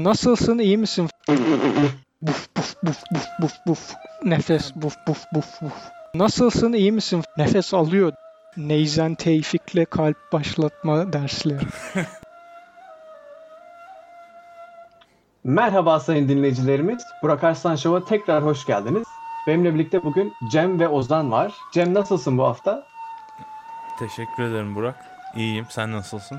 Nasılsın? iyi misin? Buf buf buf buf buf buf. Nefes buf buf buf buf. Nasılsın? iyi misin? Nefes alıyor. Neyzen Tevfik'le kalp başlatma dersleri. Merhaba sayın dinleyicilerimiz. Burak Arslan Show'a tekrar hoş geldiniz. Benimle birlikte bugün Cem ve Ozan var. Cem nasılsın bu hafta? Teşekkür ederim Burak. İyiyim. Sen nasılsın?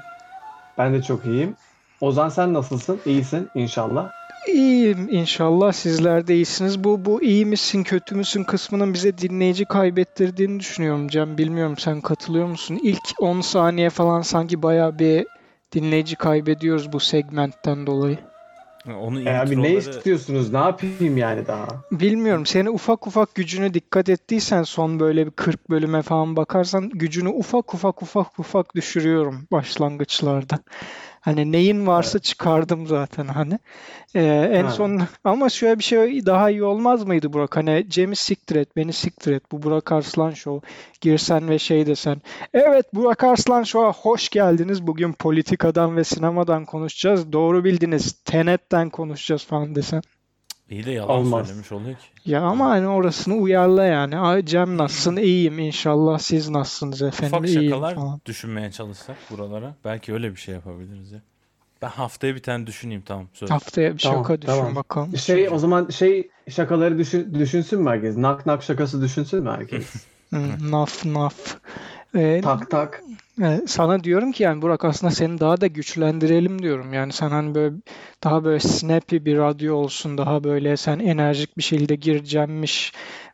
Ben de çok iyiyim. Ozan sen nasılsın? İyisin inşallah. İyiyim inşallah sizler de iyisiniz. Bu bu iyi misin kötü müsün kısmının bize dinleyici kaybettirdiğini düşünüyorum Cem. Bilmiyorum sen katılıyor musun? İlk 10 saniye falan sanki bayağı bir dinleyici kaybediyoruz bu segmentten dolayı. Onu E abi ne istiyorsunuz? Ne yapayım yani daha? Bilmiyorum seni ufak ufak gücüne dikkat ettiysen son böyle bir 40 bölüme falan bakarsan gücünü ufak ufak ufak ufak düşürüyorum başlangıçlarda. Hani neyin varsa çıkardım zaten hani. Ee, en Ha. son ama şöyle bir şey daha iyi olmaz mıydı Burak? Hani Cem'i siktir et, beni siktir et. Bu Burak Arslan Show. Girsen ve şey desen. Evet Burak Arslan Show'a hoş geldiniz. Bugün politikadan ve sinemadan konuşacağız. Doğru bildiniz. Tenet'ten konuşacağız falan desen. İyi de yalan Olmaz. söylemiş oluyor ki. Ya ama hani orasını uyarla yani. Ay Cem nasılsın? İyiyim inşallah. Siz nasılsınız efendim? Ufak İyiyim şakalar falan. düşünmeye çalışsak buralara. Belki öyle bir şey yapabiliriz ya. Ben haftaya bir tane düşüneyim tamam. Söz. Haftaya bir Tamam, şaka düşün tamam. bakalım. Şey o zaman şey şakaları düşün, düşünsün mü herkes? Nak nak şakası düşünsün mü herkes? Hı, naf naf. Ee, tak tak. e, sana diyorum ki yani Burak aslında seni daha da güçlendirelim diyorum. Yani sen hani böyle daha böyle snappy bir radyo olsun. Daha böyle sen enerjik bir şekilde gireceğimmiş.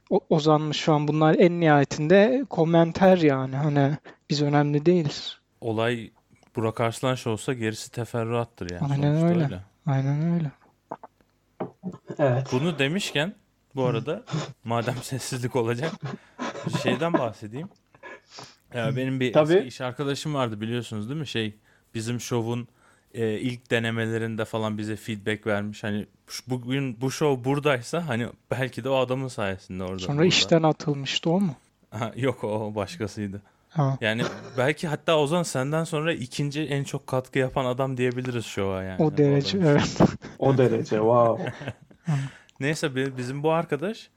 O, ozanmış falan. Bunlar en nihayetinde kommenter yani. Hani biz önemli değiliz. Olay Burak Arslan Show olsa gerisi teferruattır yani. Aynen sonuçta öyle. Aynen öyle. Evet. Bunu demişken bu arada madem sessizlik olacak şeyden bahsedeyim. Ya benim bir Tabii. eski iş arkadaşım vardı biliyorsunuz değil mi? Şey bizim şovun e, ilk denemelerinde falan bize feedback vermiş. Hani şu- bugün bu show buradaysa hani belki de o adamın sayesinde orada. Sonra burada. işten atılmıştı o mu? Ha, yok o başkasıydı. Ha. Yani belki hatta Ozan senden sonra ikinci en çok katkı yapan adam diyebiliriz şova yani. O derece adam için. evet. O derece wow. Neyse bi- bizim bu arkadaş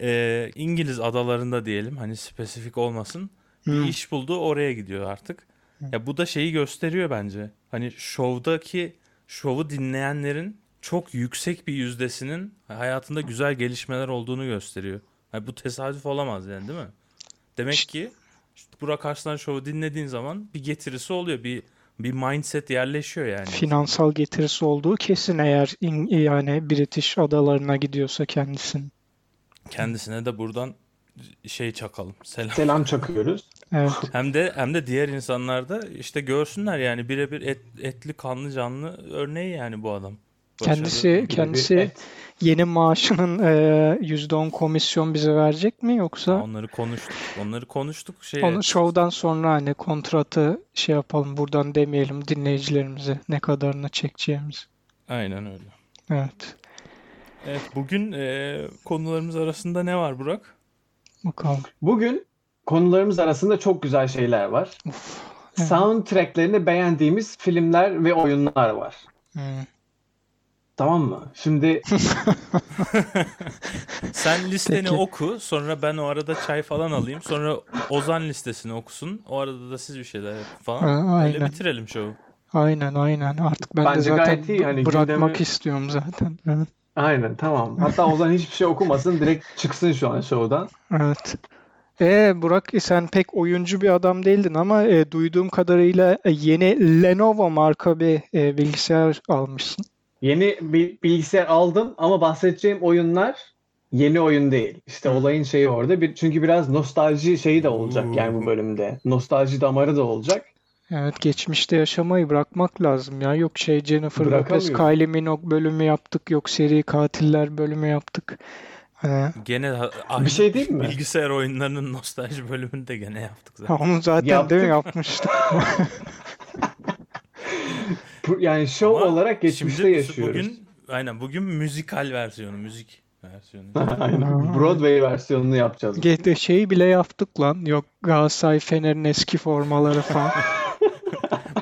e, İngiliz adalarında diyelim hani spesifik olmasın Hmm. iş buldu oraya gidiyor artık. Ya bu da şeyi gösteriyor bence. Hani şovdaki şovu dinleyenlerin çok yüksek bir yüzdesinin hayatında güzel gelişmeler olduğunu gösteriyor. Yani bu tesadüf olamaz yani değil mi? Demek ki işte Burak Arslan şovu dinlediğin zaman bir getirisi oluyor. Bir bir mindset yerleşiyor yani. Finansal getirisi olduğu kesin eğer in- yani British adalarına gidiyorsa kendisinin. Kendisine de buradan şey çakalım. Selam. Selam çakıyoruz. Evet. Hem de hem de diğer insanlar da işte görsünler yani birebir et, etli kanlı canlı örneği yani bu adam. Başarı- Kendisi kendisi et. yeni maaşının eee, %10 komisyon bize verecek mi yoksa Onları konuştuk. Onları konuştuk. Şey, onu şovdan sonra hani kontratı şey yapalım buradan demeyelim dinleyicilerimize ne kadarını çekeceğimiz. Aynen öyle. Evet. Evet bugün e, konularımız arasında ne var Burak? Bakalım. Bugün konularımız arasında çok güzel şeyler var. Uf. Evet. Soundtracklerini beğendiğimiz filmler ve oyunlar var. Hmm. Tamam mı? Şimdi Sen listeni Peki. oku sonra ben o arada çay falan alayım. Sonra Ozan listesini okusun. O arada da siz bir şeyler yapın falan. Ha, Öyle aynen. bitirelim şovu. Aynen aynen. Artık ben de Bence zaten gayet iyi. Hani bırakmak gündemi- istiyorum zaten. Evet. Aynen tamam. Hatta Ozan hiçbir şey okumasın. Direkt çıksın şu an show'dan. Evet. E Burak sen pek oyuncu bir adam değildin ama e, duyduğum kadarıyla e, yeni Lenovo marka bir e, bilgisayar almışsın. Yeni bir bilgisayar aldım ama bahsedeceğim oyunlar yeni oyun değil. İşte olayın şeyi orada. Bir, çünkü biraz nostalji şeyi de olacak yani bu bölümde. Nostalji damarı da olacak. Evet geçmişte yaşamayı bırakmak lazım ya. Yok şey Jennifer Lopez. Kylie Minogue bölümü yaptık. Yok seri katiller bölümü yaptık. Hani, Gene Bir şey değil mi? bilgisayar oyunlarının nostalji bölümünü de gene yaptık ha, zaten. onu zaten Yaptık. değil mi yapmıştık. Yani show Ama olarak geçmişte şimdi yaşıyoruz. Bugün aynen bugün müzikal versiyonu, müzik versiyonu. Aynen. Broadway versiyonunu yapacağız. Şeyi bile yaptık lan. Yok Galatasaray Fener'in eski formaları falan.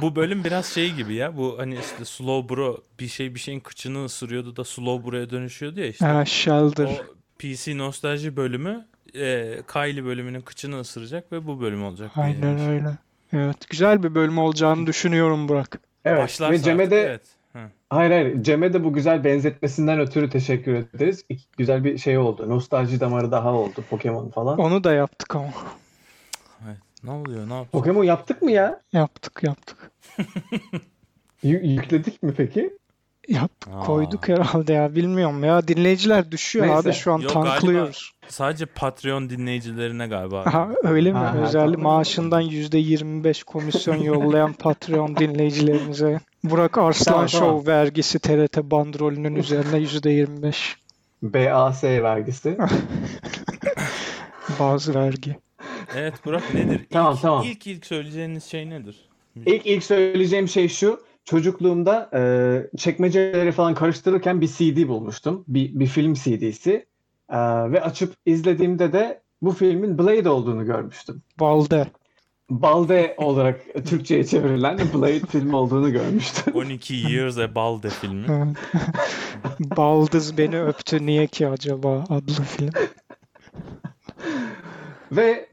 bu bölüm biraz şey gibi ya. Bu hani işte Slow Bro bir şey bir şeyin kıçını ısırıyordu da Slow Bro'ya dönüşüyordu ya işte. Ha, Shelter. O PC nostalji bölümü e, Kylie bölümünün kıçını ısıracak ve bu bölüm olacak. diye Aynen demiş. öyle. Evet, güzel bir bölüm olacağını düşünüyorum Burak. Evet Başlarsa ve Cem'e artık, de evet. Hı. hayır hayır Cem'e de bu güzel benzetmesinden ötürü teşekkür ederiz. Güzel bir şey oldu. Nostalji damarı daha oldu Pokemon falan. Onu da yaptık ama. Ne oluyor? Ne yapacağız? Pokemon yaptık mı ya? Yaptık yaptık. Yü- yükledik mi peki? Yaptık Aa. koyduk herhalde ya bilmiyorum ya dinleyiciler düşüyor Neyse. abi şu an Yok, tanklıyoruz. Sadece Patreon dinleyicilerine galiba. Aha, öyle mi? Aha, Özel tamam. maaşından %25 komisyon yollayan Patreon dinleyicilerimize. Burak Arslan Tamam, Show tamam. vergisi TRT bandrolünün üzerine %25 BAS vergisi. bazı vergi. Evet Burak nedir? İlk, Tamam, tamam. ilk ilk söyleyeceğiniz şey nedir? İlk ilk söyleyeceğim şey şu. Çocukluğumda e, çekmeceleri falan karıştırırken bir CD bulmuştum. Bir, bir film CD'si. E, ve açıp izlediğimde de bu filmin Blade olduğunu görmüştüm. Balde. Balde olarak Türkçe'ye çevrilen Blade film olduğunu görmüştüm. 12 Years a Balde filmi. Baldız beni öptü niye ki acaba adlı film. Ve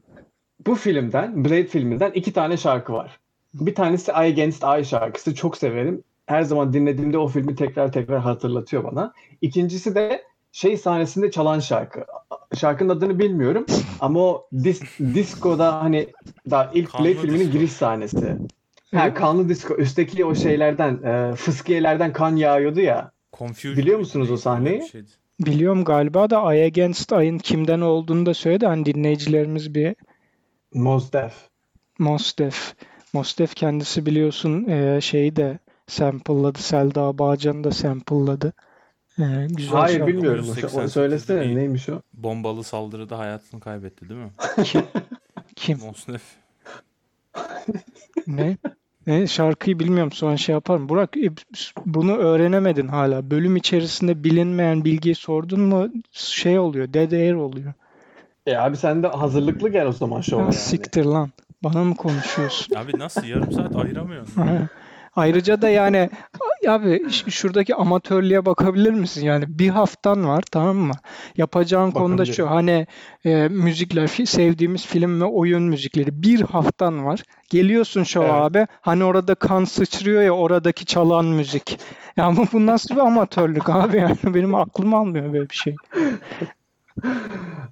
bu filmden, Blade filminden iki tane şarkı var. Bir tanesi Eye Against Eye şarkısı. Çok severim. Her zaman dinlediğimde o filmi tekrar tekrar hatırlatıyor bana. İkincisi de şey sahnesinde çalan şarkı. Şarkının adını bilmiyorum ama o dis, disco'da hani daha ilk Kanlı Blade filminin disco. giriş sahnesi. Ha, kanlı disco. Üstteki o şeylerden, e, fıskiyelerden kan yağıyordu ya. Confusion Biliyor musunuz o sahneyi? şeydi. Biliyorum galiba da Eye Against Eye'ın kimden olduğunu da söyledi. Hani dinleyicilerimiz bir Mos Def. Mos Def. Mos Def kendisi biliyorsun e, şeyi de sample'ladı. Selda Bağcan'ı da sample'ladı. E, güzel Hayır şarkı. bilmiyorum. O, 1988'de söylesene bir- neymiş o? Bombalı saldırıda hayatını kaybetti değil mi? Kim? Mosnef. Ne? Ne şarkıyı bilmiyorum sonra şey yaparım. Burak e, bunu öğrenemedin hala. Bölüm içerisinde bilinmeyen bilgiyi sordun mu şey oluyor. Dead air oluyor. E abi sen de hazırlıklı gel o zaman şova Ya yani. siktir lan. Bana mı konuşuyorsun? Abi nasıl yarım saat ayıramıyorsun? Ayrıca da yani abi şuradaki amatörlüğe bakabilir misin? Yani bir haftan var tamam mı? Yapacağın konuda şu hani e, müzikler, fi- sevdiğimiz film ve oyun müzikleri bir haftan var. Geliyorsun şova Evet. abi hani orada kan sıçrıyor ya oradaki çalan müzik. Ya bu, bu nasıl bir amatörlük abi yani benim aklım almıyor böyle bir şey.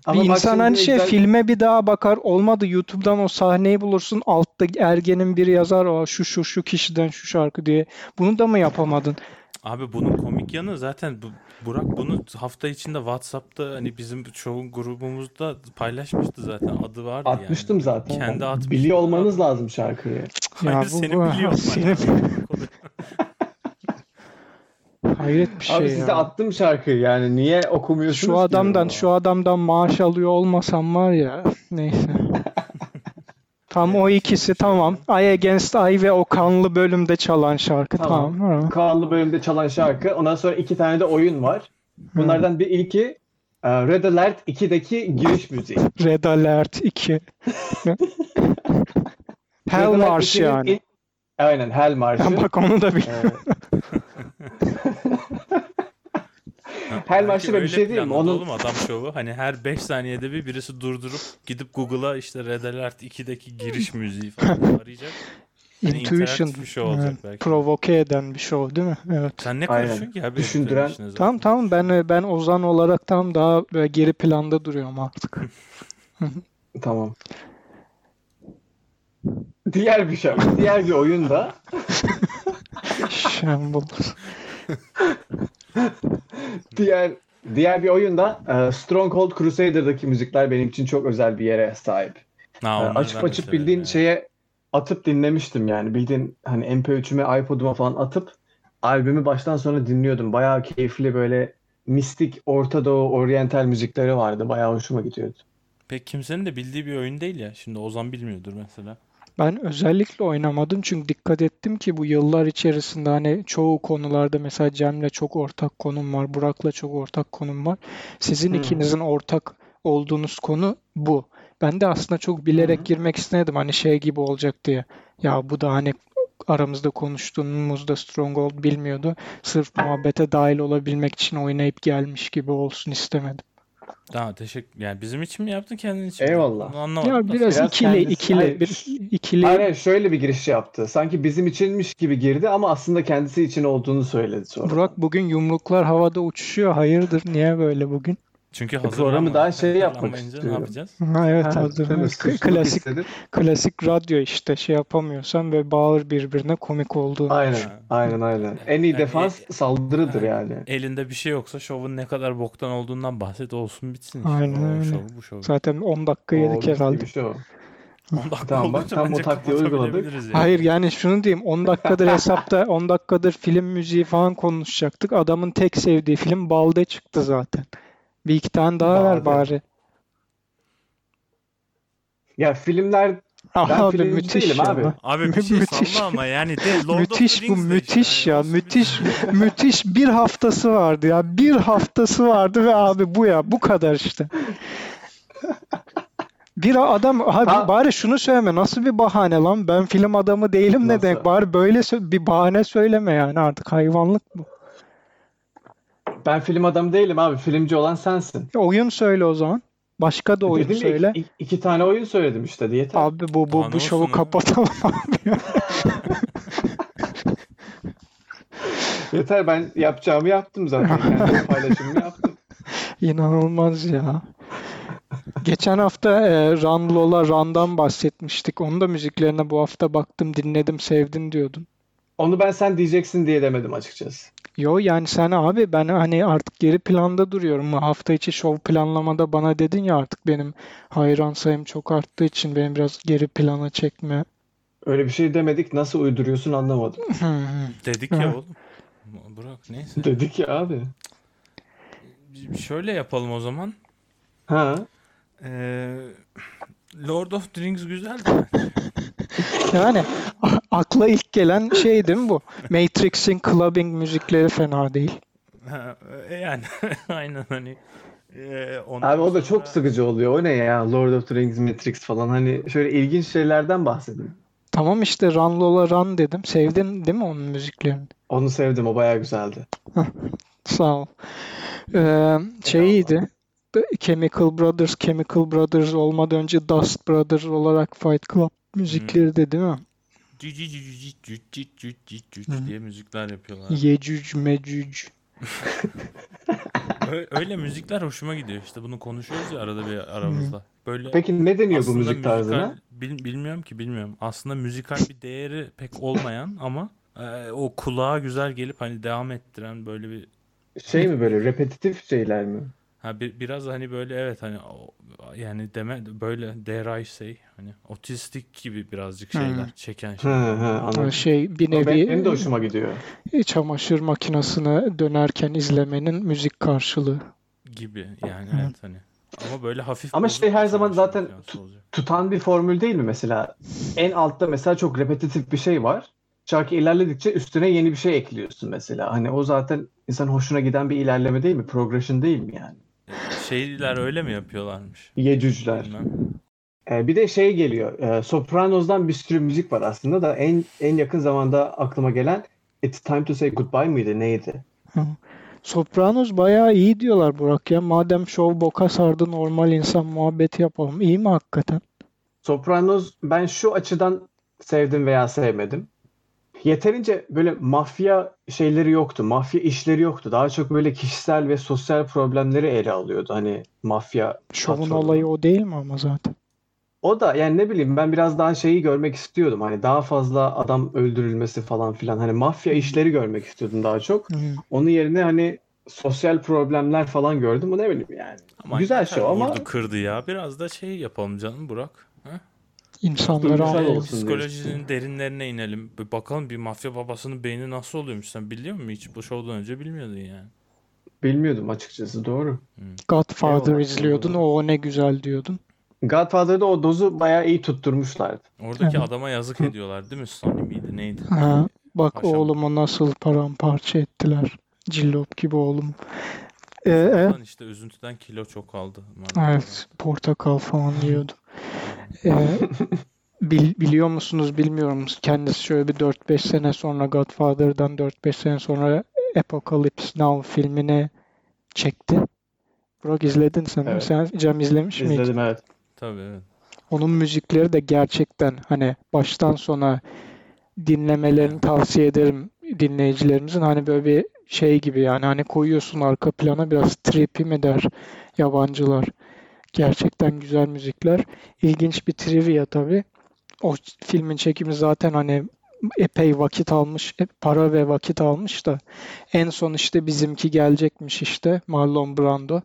Ama bir insan hani şey güzel- filme bir daha bakar olmadı YouTube'dan o sahneyi bulursun altta ergenin biri yazar o şu şu şu kişiden şu şarkı diye. Bunu da mı yapamadın? Abi bunun komik yanı zaten bu, Burak bunu hafta içinde WhatsApp'ta hani bizim çoğu grubumuzda paylaşmıştı zaten. Adı vardı yani. Atmıştım zaten. Kendi atmıştı. Biliyor olmanız lazım şarkıyı. Hayır Ya bu- senin bu- biliyor olman senin- lazım. Hayret bir şey Abi size ya. attım şarkıyı yani niye okumuyorsunuz Şu adamdan şu adamdan maaş alıyor olmasam var ya neyse. Tam o ikisi tamam. Eye Against Eye ve o kanlı bölümde çalan şarkı Tamam. tamam. Ha. Kaanlı bölümde çalan şarkı. Ondan sonra iki tane de oyun var. Bunlardan bir ilki e, Red Alert 2'deki giriş müziği. Red Alert 2. Red Hell 2'nin yani. ilk- Aynen Hell Marşı. Bak onu da bil. Evet. Marşı da bir şey değil mi? Onun oğlum adam şovu. Hani her 5 saniyede bir birisi durdurup gidip Google'a işte Red Alert 2'deki giriş müziği falan arayacak. Hani Intuition. interaktif bir şey olacak belki. Provoke eden bir show değil mi? Evet. Sen ne Aynen. konuşuyorsun ki abi? Düşündüren-. Tamam tamam ben ben Ozan olarak tam daha böyle geri planda duruyorum artık. Tamam. Diğer bir şey. Diğer bir oyunda Şembul. diğer diğer bir oyunda e, Stronghold Crusader'daki müzikler benim için çok özel bir yere sahip. Ha, E, açıp açıp bildiğin ya. şeye atıp dinlemiştim yani. Bildiğin hani MP3'üme, iPod'uma falan atıp albümü baştan sona dinliyordum. Bayağı keyifli böyle mistik Orta Doğu, oryantal müzikleri vardı. Bayağı hoşuma gidiyordu. Pek kimsenin de bildiği bir oyun değil ya. Şimdi Ozan bilmiyordur mesela. Ben özellikle oynamadım çünkü dikkat ettim ki bu yıllar içerisinde hani çoğu konularda mesela Cem'le çok ortak konum var, Burak'la çok ortak konum var. Sizin Hı. ikinizin ortak olduğunuz konu bu. Ben de aslında çok bilerek Hı. girmek istemedim hani şey gibi olacak diye. Ya bu da hani aramızda konuştuğumuzda Stronghold bilmiyordu. Sırf muhabbete dahil olabilmek için oynayıp gelmiş gibi olsun istemedim. Daha teşekkür. Yani bizim için mi yaptın kendin için mi? Eyvallah. Bunu anlamadım. Ya biraz, Biraz ikili kendisi- ikili bir ikili hayır, şöyle bir giriş yaptı. Sanki bizim içinmiş gibi girdi ama aslında kendisi için olduğunu söyledi sonra. Burak bugün yumruklar havada uçuşuyor. Hayırdır? Niye böyle bugün? Çünkü E, programı hazırlanma- daha şey yapmak hazırlanmayınca Ne istiyorum. yapacağız? Ha, evet Ha, hazır. Klasik klasik radyo işte şey yapamıyorsan ve bağır birbirine komik olduğunu. Aynen, aynen, aynen. En iyi Yani- defans saldırıdır Ha. yani. Elinde bir şey yoksa şovun ne kadar boktan olduğundan bahset olsun bitsin. işte. Aynen O öyle. şov bu şov. Zaten 10 dakika O yedik herhalde. şey o. 10 dakika Tamam, bak, tam o taktiği uyguladık. yani. Hayır yani şunu diyeyim 10 dakikadır hesapta 10 dakikadır film müziği falan konuşacaktık. Adamın tek sevdiği film Balde çıktı zaten. Bir iki tane daha ver Balde. bari. Ya filmler Ben Abi filmci müthiş değilim ya. abi. Abi bir şey Müthiş. salla ama yani de Lord of Müthiş the bu işte. müthiş Hani ya müthiş bitsin. müthiş bir haftası vardı ya bir haftası vardı ve abi bu ya bu kadar işte. Bir adam abi Ha. bari şunu söyleme nasıl bir bahane lan ben film adamı değilim ne demek bari böyle bir bahane söyleme yani artık hayvanlık bu. Ben film adamı değilim abi. Filmci olan sensin. Oyun söyle o zaman. Başka da oyun Dedim söyle. iki, iki tane oyun söyledim işte diye. yeter. Abi bu bu Daha bu şovu kapatalım abi. Yeter ben yapacağımı yaptım zaten. Kendi paylaşımımı yaptım. İnanılmaz ya. Geçen hafta e, Run Lola Run'dan bahsetmiştik. Onun da müziklerine bu hafta baktım, dinledim, sevdin diyordun. Onu ben sen diyeceksin diye demedim açıkçası. Yo yani sen abi ben hani artık geri planda duruyorum. Hafta içi şov planlamada bana dedin ya artık benim hayran sayım çok arttığı için beni biraz geri plana çekme. Öyle bir şey demedik. Nasıl uyduruyorsun anlamadım. Hı hı. Dedik ya oğlum. Burak neyse. Dedik ya abi. Şöyle yapalım o zaman. Ha. Ee, Lord of the Rings güzeldi bence. Yani akla ilk gelen şey değil mi bu? Matrix'in clubbing müzikleri fena değil. E, yani aynen hani. Ee, ondan Abi o da sonra- çok sıkıcı oluyor. O ne ya? Lord of the Rings, Matrix falan. Hani şöyle ilginç şeylerden bahsedin. Tamam işte Run Lola Run dedim. Sevdin değil mi onun müziklerini? Onu sevdim. O bayağı güzeldi. Sağ ol. Ee, şey iyiydi. Chemical Brothers, Chemical Brothers olmadan önce Dust Brothers olarak Fight Club müzikleri de değil mi? cüc diye müzikler yapıyorlar. Yecüc mecüc. Öyle müzikler hoşuma gidiyor. İşte bunu konuşuyoruz ya arada bir aramızda. Böyle Peki ne deniyor bu müzik tarzına? Bil, bilmiyorum ki bilmiyorum. Aslında müzikal bir değeri pek olmayan ama e, o kulağa güzel gelip hani devam ettiren böyle bir şey mi böyle repetitif şeyler mi? Ha bir, biraz hani böyle evet hani o- yani deme böyle dare I say hani otistik gibi birazcık Hı. şeyler çeken Hı şeyler. anladım. Şey bir O benim, benim de nevi hoşuma gidiyor. çamaşır makinesine dönerken izlemenin müzik karşılığı. gibi yani Hı. evet hani. Ama böyle hafif Ama bozuk şey her zaman çamaşır zaten makinesi tu- olacak. tutan bir formül değil mi mesela? En altta mesela çok repetitif bir şey var. Şarkı ilerledikçe üstüne yeni bir şey ekliyorsun mesela. Hani o zaten insan hoşuna giden bir ilerleme değil mi? Progression değil mi yani? Şeyler öyle mi yapıyorlarmış? Yecücler. Bilmem. Ee, bir de şey geliyor. E, Sopranos'dan bir sürü müzik var aslında da en en yakın zamanda aklıma gelen It's Time to Say Goodbye mıydı? Neydi? Sopranos bayağı iyi diyorlar Burak ya. Madem şov boka sardı normal insan muhabbeti yapalım. İyi mi hakikaten? Sopranos ben şu açıdan sevdim veya sevmedim. Yeterince böyle mafya şeyleri yoktu. Mafya işleri yoktu. Daha çok böyle kişisel ve sosyal problemleri ele alıyordu. Hani mafya Şovun patronu. olayı o değil mi ama zaten? O da yani ne bileyim ben biraz daha şeyi görmek istiyordum. Hani daha fazla adam öldürülmesi falan filan. Hani mafya işleri görmek istiyordum daha çok. Onun yerine hani sosyal problemler falan gördüm. Bu ne bileyim yani. Ama Güzel show ama vurdu kırdı ya. Biraz da şey yapalım canım Burak. Ha? İnsanları anlayalım. Psikolojinin derinlerine inelim. Bir bakalım bir mafya babasının beyni nasıl oluyormuş. Sen biliyor musun hiç? Bu şovdan önce bilmiyordun yani. bilmiyordum açıkçası doğru. Godfather Eyvallah. izliyordun. O ne güzel diyordun. Godfather'da o dozu bayağı iyi tutturmuşlardı. Oradaki Evet. adama yazık ediyorlar değil mi? Sonny miydi neydi? Ha, bak Paşam. oğlumu nasıl paramparça ettiler. Cillop gibi oğlum. Ee, e, işte üzüntüden kilo çok aldı. maalesef. evet, portakal falan yiyordu. Ee, bil- biliyor musunuz bilmiyorum. Kendisi şöyle bir 4-5 sene sonra Godfather'dan 4-5 sene sonra Apocalypse Now filmini çekti. Burak izledin sen. Evet. Sen Cem izlemiş miydin? İzledim evet. Tabii evet. Onun müzikleri de gerçekten hani baştan sona dinlemelerini tavsiye ederim dinleyicilerimizin. Hani böyle bir şey gibi yani hani koyuyorsun arka plana biraz trippy mi der yabancılar. Gerçekten güzel müzikler. İlginç bir trivia tabii. O filmin çekimi zaten hani epey vakit almış, para ve vakit almış da en son işte bizimki gelecekmiş işte Marlon Brando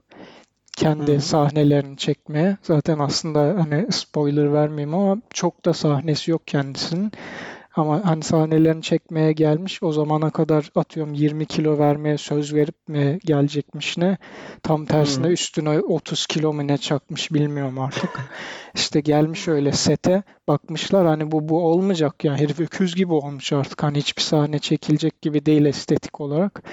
kendi Hı hı. sahnelerini çekmeye. Zaten aslında hani spoiler vermeyeyim ama çok da sahnesi yok kendisinin. Ama hani sahnelerini çekmeye gelmiş. O zamana kadar atıyorum 20 kilo vermeye söz verip mi gelecekmiş ne? Tam tersine Hı. üstüne 30 kilo mu ne çakmış bilmiyorum artık. İşte gelmiş öyle sete bakmışlar hani bu bu olmayacak yani herif öküz gibi olmuş artık hani hiçbir sahne çekilecek gibi değil estetik olarak.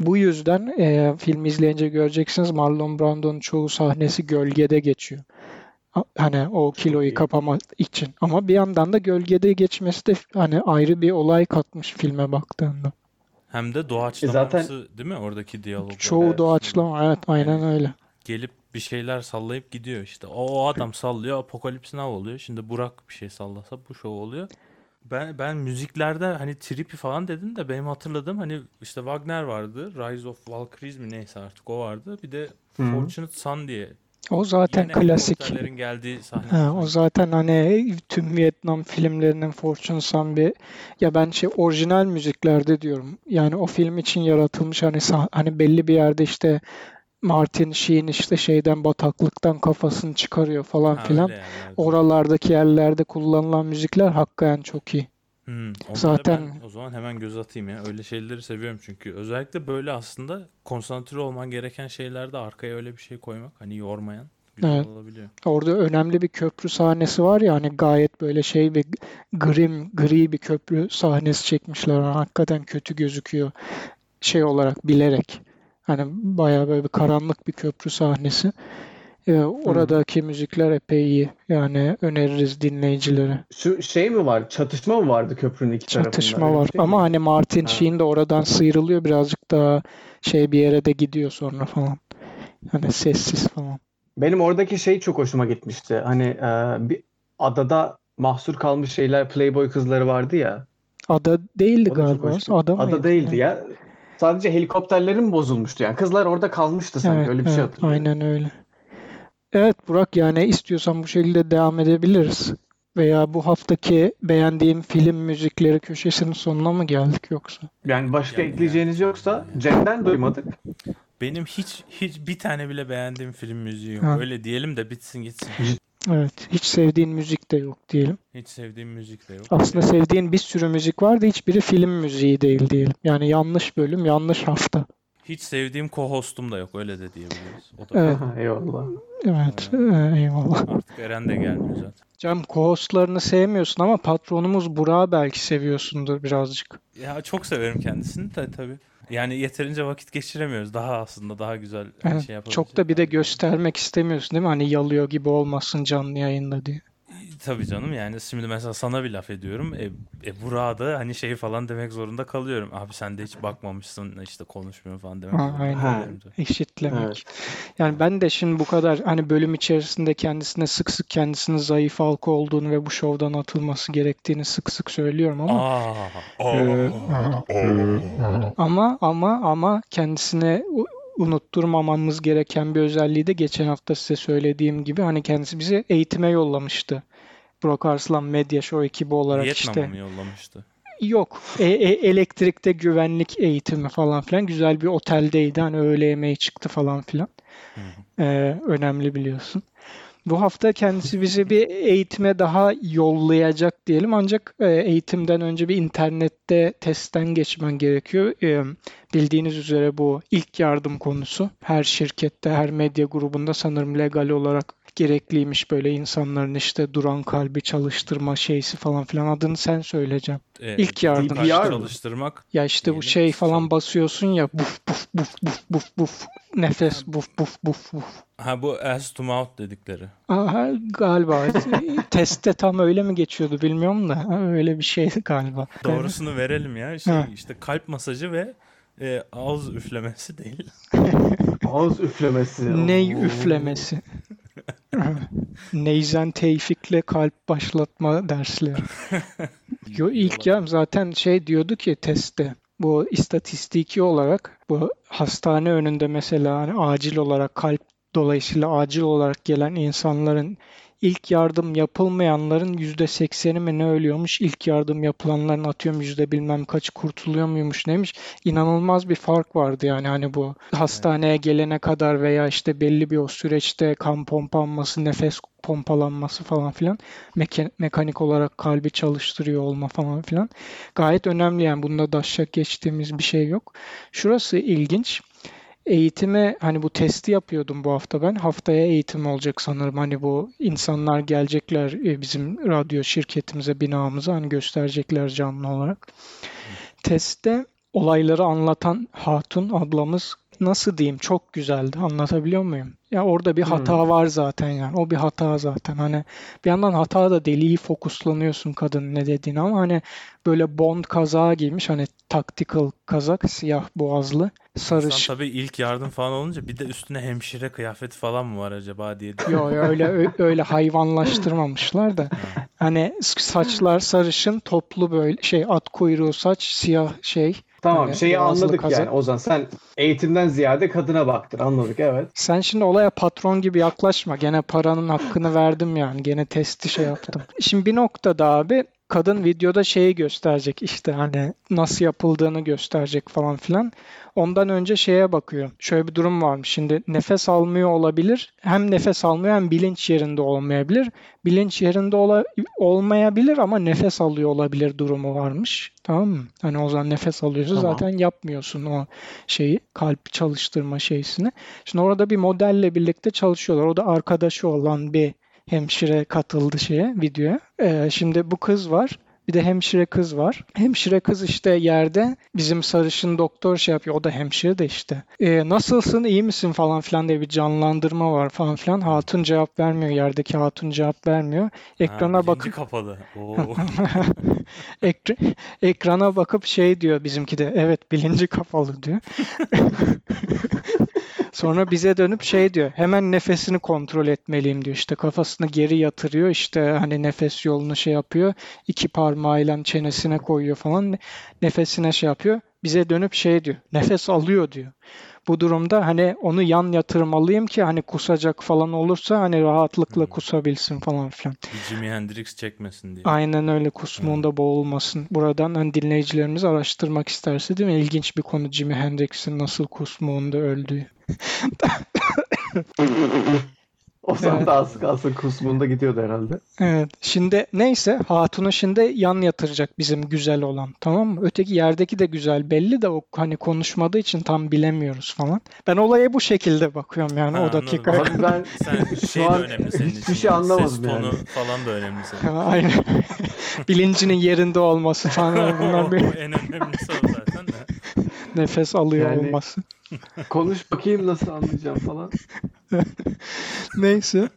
Bu yüzden e, film izleyince göreceksiniz Marlon Brando'nun çoğu sahnesi gölgede geçiyor. Hani o kiloyu iyi. kapamak için. Ama bir yandan da gölgede geçmesi de hani ayrı bir olay katmış filme baktığında. Hem de doğaçlaması zaten- değil mi oradaki diyaloglar? Çoğu Evet. doğaçlama evet aynen öyle. Gelip bir şeyler sallayıp gidiyor işte. O, o adam sallıyor, Apokalips Now oluyor. Şimdi Burak bir şey sallasa bu şov oluyor. Ben ben müziklerde hani trippy falan dedin de benim hatırladığım hani işte Wagner vardı. Rise of Valkyries mi neyse artık o vardı. Bir de. Fortunate Son diye. O zaten Yine klasik. geldiği sahne. Ha, o zaten hani tüm Vietnam filmlerinin Fortune Son bir ya ben şey orijinal müziklerde diyorum. Yani o film için yaratılmış hani hani belli bir yerde işte Martin Sheen işte şeyden bataklıktan kafasını çıkarıyor falan Ha, filan. yerlerde. Oralardaki yerlerde kullanılan müzikler hakikaten çok iyi. Hmm, Zaten- ben o zaman hemen göz atayım ya. Öyle şeyleri seviyorum çünkü. Özellikle böyle aslında konsantre olman gereken şeylerde arkaya öyle bir şey koymak hani yormayan güzel Evet. olabiliyor. Orada önemli bir köprü sahnesi var ya hani gayet böyle şey bir grim, gri bir köprü sahnesi çekmişler. Yani hakikaten kötü gözüküyor şey olarak bilerek. Hani bayağı böyle bir karanlık bir köprü sahnesi. Ee, oradaki müzikler epey iyi. Yani öneririz dinleyicilere. Şu şey mi var? Çatışma mı vardı köprünün iki tarafında? Çatışma var. şey Ama mi? hani Martin Ha. Sheen de oradan sıyrılıyor birazcık daha şey bir yere de gidiyor sonra falan. Hani sessiz falan. Benim oradaki şey çok hoşuma gitmişti. Hani e, bir adada mahsur kalmış şeyler Playboy kızları vardı ya. Ada değildi galiba. Ada mıydı? Ada değildi ya. Sadece helikopterlerin bozulmuştu yani? Kızlar orada kalmıştı sanki. Evet, Öyle bir şey evet, hatırlıyorum. aynen öyle. Evet Burak yani istiyorsan bu şekilde devam edebiliriz. Veya bu haftaki beğendiğim film müzikleri köşesinin sonuna mı geldik yoksa? Yani başka Yani- ekleyeceğiniz yoksa Cem'den duymadık. Benim hiç hiç bir tane bile beğendiğim film müziği yok. Ha. Öyle diyelim de bitsin gitsin. Evet, hiç sevdiğin müzik de yok diyelim. Hiç sevdiğim müzik de yok. Aslında sevdiğin bir sürü müzik var da hiçbiri film müziği değil diyelim. Yani yanlış bölüm, yanlış hafta. Hiç sevdiğim co-hostum da yok. Öyle de diyebiliriz. O da Evet, Eyvallah. evet, e, eyvallah. artık Eren de gelmiyor zaten. Cem, co-hostlarını sevmiyorsun ama patronumuz Burak'ı belki seviyorsundur birazcık. Ya çok severim kendisini de tabii. Yani yeterince vakit geçiremiyoruz. Daha aslında daha güzel Evet, şey yapabileceğiz. Çok da bir de göstermek istemiyorsun değil mi? Hani yalıyor gibi olmasın canlı yayında diye. Tabii canım yani şimdi mesela sana bir laf ediyorum. E, e Burak'a da hani şey falan demek zorunda kalıyorum. Abi sen de hiç bakmamışsın işte konuşmuyor falan demek Ha, zorunda aynen. Eşitlemek. Evet. Yani ben de şimdi bu kadar hani bölüm içerisinde kendisine sık sık kendisinin zayıf halka olduğunu ve bu şovdan atılması gerektiğini sık sık söylüyorum ama Aa, aa. Ee, ama ama ama kendisine unutturmamamız gereken bir özelliği de geçen hafta size söylediğim gibi hani kendisi bizi eğitime yollamıştı. Burak Arslan Medya Show ekibi olarak Vietnam'a işte. mı yollamıştı? Yok. E- e- elektrikte güvenlik eğitimi falan filan. Güzel bir oteldeydi. Hani öğle yemeği çıktı falan filan. Ee, önemli biliyorsun. Bu hafta kendisi bizi bir eğitime daha yollayacak diyelim. Ancak e, eğitimden önce bir internette testten geçmen gerekiyor. E, bildiğiniz üzere bu ilk yardım konusu. Her şirkette, her medya grubunda sanırım legal olarak gerekliymiş böyle insanların işte duran kalbi çalıştırma şeysi falan filan adını sen söyleyeceğim. E, İlk yardım. kalp çalıştırmak. Ya işte bu Diyelim. şey falan basıyorsun ya buf buf buf buf buf buf nefes buf buf buf buf. Ha bu ass to mouth dedikleri. Aha, galiba testte tam öyle mi geçiyordu bilmiyorum da Ha, öyle bir şeydi galiba. Doğrusunu verelim ya. Şey, Ha. işte kalp masajı ve e, ağız üflemesi değil. Ağız üflemesi. Ney üflemesi. Neyzen tevfikle kalp başlatma dersleri. Yo, ilk ya zaten şey diyordu ki testte bu istatistiki olarak bu hastane önünde mesela hani acil olarak kalp dolayısıyla acil olarak gelen insanların ilk yardım yapılmayanların yüzde sekseni mi ne ölüyormuş ilk yardım yapılanların atıyorum yüzde bilmem kaçı kurtuluyor muymuş neymiş inanılmaz bir fark vardı yani hani bu hastaneye gelene kadar veya işte belli bir o süreçte kan pompanması nefes pompalanması falan filan meka- mekanik olarak kalbi çalıştırıyor olma falan filan gayet önemli yani bunda daşşak geçtiğimiz bir şey yok. Şurası ilginç. Eğitime hani bu testi yapıyordum bu hafta ben. Haftaya eğitim olacak sanırım. Hani bu insanlar gelecekler e, bizim radyo şirketimize, binamıza hani gösterecekler canlı olarak. Testte olayları anlatan hatun ablamız nasıl diyeyim çok güzeldi. Anlatabiliyor muyum? Ya orada bir hata var zaten yani. O bir hata zaten. Hani bir yandan hata da deli iyi fokuslanıyorsun kadının ne dediğini ama hani böyle Bond kazağı giymiş hani tactical kazak siyah boğazlı sarış. tabii ilk yardım falan olunca bir de üstüne hemşire kıyafeti falan mı var acaba diye. Yo yo, öyle öyle hayvanlaştırmamışlar da. Hani saçlar sarışın toplu böyle şey at kuyruğu saç siyah şey. Tamam Hani şeyi anladık kazak. yani Ozan sen eğitimden ziyade kadına baktın anladık evet. Sen şimdi olaya patron gibi yaklaşma. Gene paranın hakkını verdim yani. Gene testi şey yaptım. Şimdi bir noktada abi kadın videoda şeyi gösterecek işte hani nasıl yapıldığını gösterecek falan filan. Ondan önce şeye bakıyor. Şöyle bir durum varmış. Şimdi nefes almıyor olabilir. Hem nefes almıyor hem bilinç yerinde olmayabilir. Bilinç yerinde ola- olmayabilir ama nefes alıyor olabilir durumu varmış. Tamam mı? Hani o zaman nefes alıyorsa Tamam. zaten yapmıyorsun o şeyi kalp çalıştırma şeysini. Şimdi orada bir modelle birlikte çalışıyorlar. O da arkadaşı olan bir hemşire katıldı şeye videoya. Ee, şimdi bu kız var. Bir de hemşire kız var. Hemşire kız işte yerde bizim sarışın doktor şey yapıyor. O da hemşire de işte. Ee, nasılsın iyi misin falan filan diye bir canlandırma var falan filan. Hatun cevap vermiyor. Yerdeki hatun cevap vermiyor. Ekrana Ha, bakıp kapalı. Oo. Ekra- ekrana bakıp şey diyor bizimki de evet bilinci kapalı diyor. Sonra bize dönüp şey diyor hemen nefesini kontrol etmeliyim diyor işte kafasını geri yatırıyor işte hani nefes yolunu şey yapıyor iki parmağıyla çenesine koyuyor falan nefesine şey yapıyor bize dönüp şey diyor nefes alıyor diyor. Bu durumda hani onu yan yatırmalıyım ki hani kusacak falan olursa hani rahatlıkla Hmm. kusabilsin falan filan. Jimi Hendrix çekmesin diye. Aynen öyle kusmuğunda boğulmasın. Buradan hani dinleyicilerimiz araştırmak isterse değil mi? İlginç bir konu Jimi Hendrix'in nasıl kusmuğunda öldüğü. Ozan Evet. da az kalsın kusmunda gidiyordu herhalde. Evet. Şimdi neyse Hatun'u şimdi yan yatıracak bizim güzel olan. Tamam mı? Öteki yerdeki de güzel belli de o hani konuşmadığı için tam bilemiyoruz falan. Ben olaya bu şekilde bakıyorum yani Ha, o dakika. Abi ben Sen şey de an önemli senin hiçbir için. şey yani. anlamadım Ses tonu yani. falan da önemli senin. Ha, Aynen. Bilincinin yerinde olması falan bunlar bir O en önemlisi o zaten de. nefes alıyor Yani- olması. konuş bakayım nasıl anlayacağım falan. Neyse.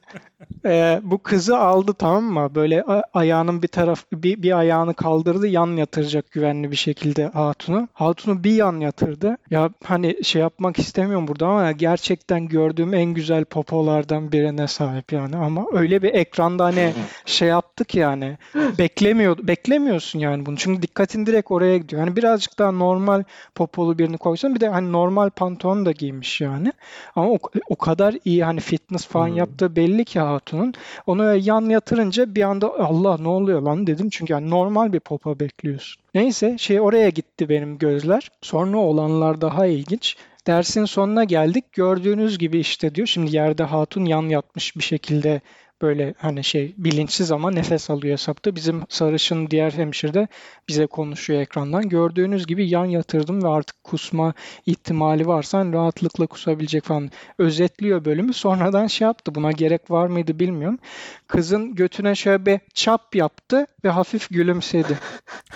Ee, bu kızı aldı tamam mı? Böyle ayağının bir taraf bir, bir ayağını kaldırdı yan yatıracak güvenli bir şekilde Hatun'u. Hatun'u bir yan yatırdı. Ya hani şey yapmak istemiyorum burada ama gerçekten gördüğüm en güzel popolardan birine sahip yani. Ama öyle bir ekranda hani şey yaptık yani. Beklemiyor, beklemiyorsun yani bunu. Çünkü dikkatin direkt oraya gidiyor. Hani birazcık daha normal popolu birini koysan bir de hani normal pantolon da giymiş yani. Ama o, o kadar iyi hani fitness falan Hmm. yaptığı belli ki Hatun'un. Onu yan yatırınca bir anda Allah ne oluyor lan dedim. Çünkü yani normal bir popa bekliyorsun. Neyse şey oraya gitti benim gözler. Sonra olanlar daha ilginç. Dersin sonuna geldik. Gördüğünüz gibi işte diyor. Şimdi yerde hatun yan yatmış bir şekilde Böyle hani şey bilinçsiz ama nefes alıyor hesapta. Bizim sarışın diğer hemşire de bize konuşuyor ekrandan. Gördüğünüz gibi yan yatırdım ve artık kusma ihtimali varsa rahatlıkla kusabilecek falan. Özetliyor bölümü. Sonradan şey yaptı. Buna gerek var mıydı bilmiyorum. Kızın götüne şöyle bir çap yaptı ve hafif gülümsedi.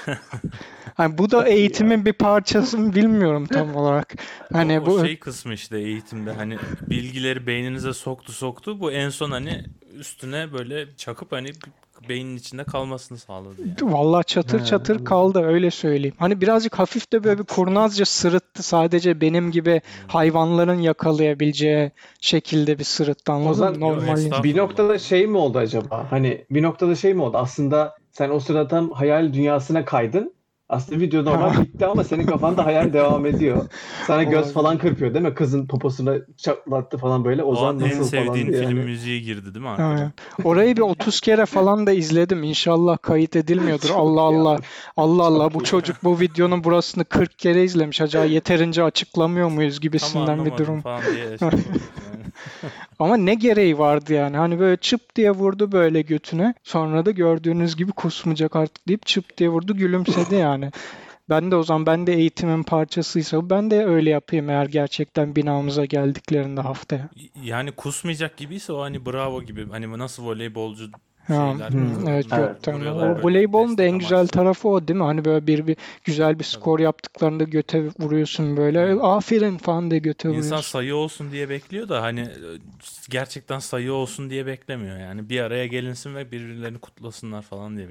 Hani bu da eğitimin bir parçası mı bilmiyorum tam olarak. Hani o, bu o şey kısmı işte eğitimde hani bilgileri beyninize soktu soktu bu en son hani üstüne böyle çakıp hani beynin içinde kalmasını sağladı yani. Vallahi çatır He, çatır anladım. kaldı öyle söyleyeyim. Hani birazcık hafif de böyle bir kurnazca sırıttı. Sadece benim gibi hayvanların yakalayabileceği şekilde bir sırıttı anladın zaman- mı? Normal. Bir noktada şey mi oldu acaba? Hani bir noktada şey mi oldu? Aslında sen o sırada tam hayal dünyasına kaydın. Aslında video normal bitti ama senin kafanda hayal devam ediyor. Sana göz falan kırpıyor değil mi? Kızın poposuna çatlattı falan böyle. O Ozan an en nasıl falan sevdiğin diye. film Yani. müziği girdi değil mi arkada? Aynen. Orayı bir 30 kere falan da izledim. İnşallah kayıt edilmiyordur. Allah Allah. Allah Allah bu çocuk bu videonun burasını 40 kere izlemiş. Acaba yeterince açıklamıyor muyuz gibisinden bir durum. falan diye şey. Yani. Ama ne gereği vardı yani? Hani böyle çıp diye vurdu böyle götüne. Sonra da gördüğünüz gibi kusmayacak artık deyip çıp diye vurdu gülümsedi yani. Ben de o zaman ben de eğitimin parçasıysa ben de öyle yapayım eğer gerçekten binamıza geldiklerinde haftaya. Yani kusmayacak gibiyse o hani bravo gibi hani nasıl voleybolcu şeyler hmm, Evet, vuruyorlar O voleybolun da en güzel amaçlı. tarafı o değil mi? Hani böyle bir, bir güzel bir skor yaptıklarında göte vuruyorsun böyle. Aferin falan diye göte İnsan vuruyorsun. sayı olsun diye bekliyor da hani e, gerçekten sayı olsun diye beklemiyor yani. Bir araya gelinsin ve birbirlerini kutlasınlar falan diye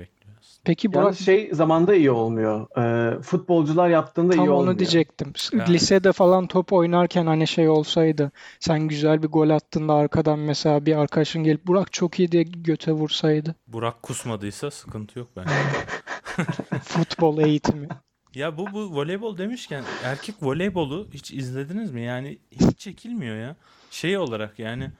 Peki Burak Yalnız şey zamanda iyi olmuyor. Ee, futbolcular yaptığında Tam iyi onu olmuyor. diyecektim. Yani. Lisede falan top oynarken hani şey olsaydı sen güzel bir gol attığında arkadan mesela bir arkadaşın gelip Burak çok iyi diye göte vursaydı. Burak kusmadıysa sıkıntı yok bence. Futbol eğitimi. Ya bu bu voleybol demişken erkek voleybolu hiç izlediniz mi? Yani hiç çekilmiyor ya. Şey olarak yani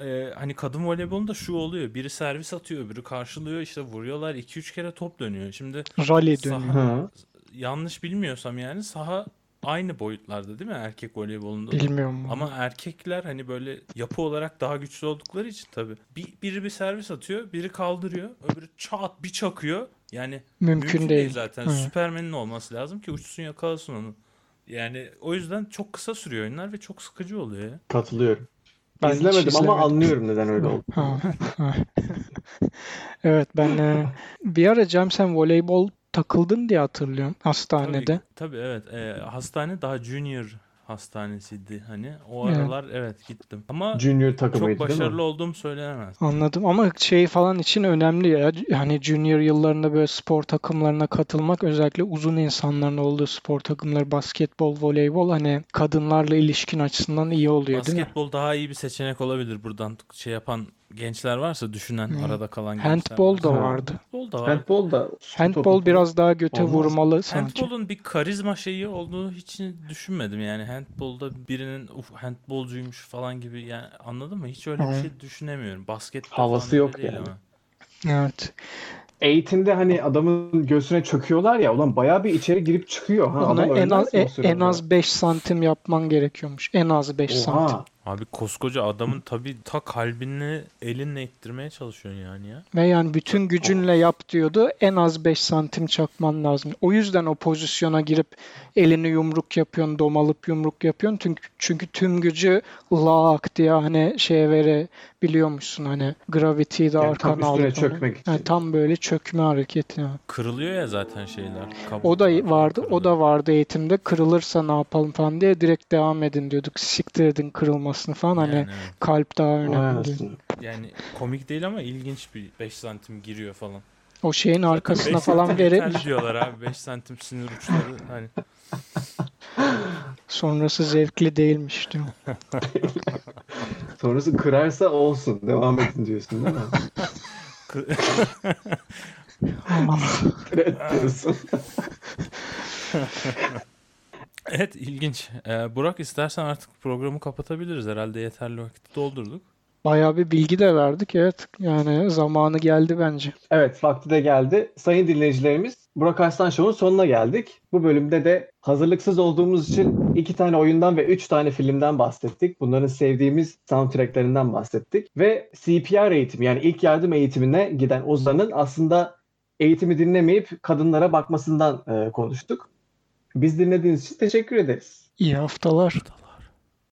e, hani kadın voleybolunda şu oluyor. Biri servis atıyor, biri karşılıyor, işte vuruyorlar. 2-3 kere top dönüyor. Şimdi Rally saha- dönüyor. Hı. yanlış bilmiyorsam yani saha aynı boyutlarda değil mi erkek voleybolunda? da? Bilmiyorum. Ama erkekler hani böyle yapı olarak daha güçlü oldukları için tabii. Bir, biri bir servis atıyor, biri kaldırıyor, öbürü çat bir çakıyor. Yani Mümkün, mümkün, değil. değil zaten. Süpermen'in olması lazım ki uçsun yakalasın onu. Yani o yüzden çok kısa sürüyor oyunlar ve çok sıkıcı oluyor. Katılıyorum. Ben İzlemedim ama anlıyorum neden öyle oldu. Evet ben e, bir ara Cem sen voleybol takıldın diye hatırlıyorum hastanede. Tabii, tabii evet. Ee, hastane daha junior hastanesiydi hani. O Evet. aralar evet gittim. Ama Junior takımıydı çok değil mi? başarılı olduğum söylenemez. Anladım ama şey falan için önemli ya. Hani junior yıllarında böyle spor takımlarına katılmak özellikle uzun insanların olduğu spor takımları basketbol, voleybol hani kadınlarla ilişkin açısından iyi oluyor değil mi? Basketbol daha iyi bir seçenek olabilir buradan şey yapan gençler varsa düşünen Hmm. arada kalan gençler Handbol da varsa. Vardı. Handbol da var. Handbol da Handbol topu- biraz daha göte Olmaz. vurmalı sanki. Handbolun bir karizma şeyi olduğunu hiç düşünmedim yani handbolda birinin uf handbolcuymuş falan gibi yani anladın mı? Hiç öyle bir Hı. şey düşünemiyorum. Baskette Havası yok yani. ama. Evet. eğitimde hani adamın göğsüne çöküyorlar ya ulan bayağı bir içeri girip çıkıyor. Ha, Ona adam en az e- en az 5 santim yapman gerekiyormuş. En az 5 santim. Abi koskoca adamın tabii ta kalbini elinle ittirmeye çalışıyorsun yani ya. Ve yani bütün gücünle yap diyordu. En az 5 santim çakman lazım. O yüzden o pozisyona girip elini yumruk yapıyorsun, domalıp yumruk yapıyorsun. Çünkü, çünkü tüm gücü lak diye hani şeye verebiliyormuşsun. Hani gravity'yi de Yani tam arkana üstüne alıp onu. çökmek için. Yani tam böyle çökme hareketi. yani. Kırılıyor ya zaten şeyler. O da kabuklar vardı, o kırılıyor. da vardı eğitimde. Kırılırsa ne yapalım falan diye direkt devam edin diyorduk. Siktir edin kırılmasını falan. Hani Yani, evet. kalp daha önemli. yani komik değil ama ilginç bir 5 santim giriyor falan. O şeyin arkasına 5 falan yeterli diyorlar abi 5 santim sinir uçları hani sonrası zevkli değilmiş diyor. Sonrası kırarsa olsun. Devam edin diyorsun değil mi? Evet diyorsun. Evet ilginç. Ee, Burak istersen artık programı kapatabiliriz. Herhalde yeterli vakit doldurduk. bayağı bir bilgi de verdik. Evet yani zamanı geldi bence. Evet vakti de geldi. Sayın dinleyicilerimiz Burak Arslan Show'un sonuna geldik. Bu bölümde de hazırlıksız olduğumuz için iki tane oyundan ve üç tane filmden bahsettik. Bunların sevdiğimiz soundtracklerinden bahsettik. Ve CPR eğitimi yani ilk yardım eğitimine giden Ozan'ın aslında eğitimi dinlemeyip kadınlara bakmasından e, konuştuk. Biz dinlediğiniz için teşekkür ederiz. İyi haftalar.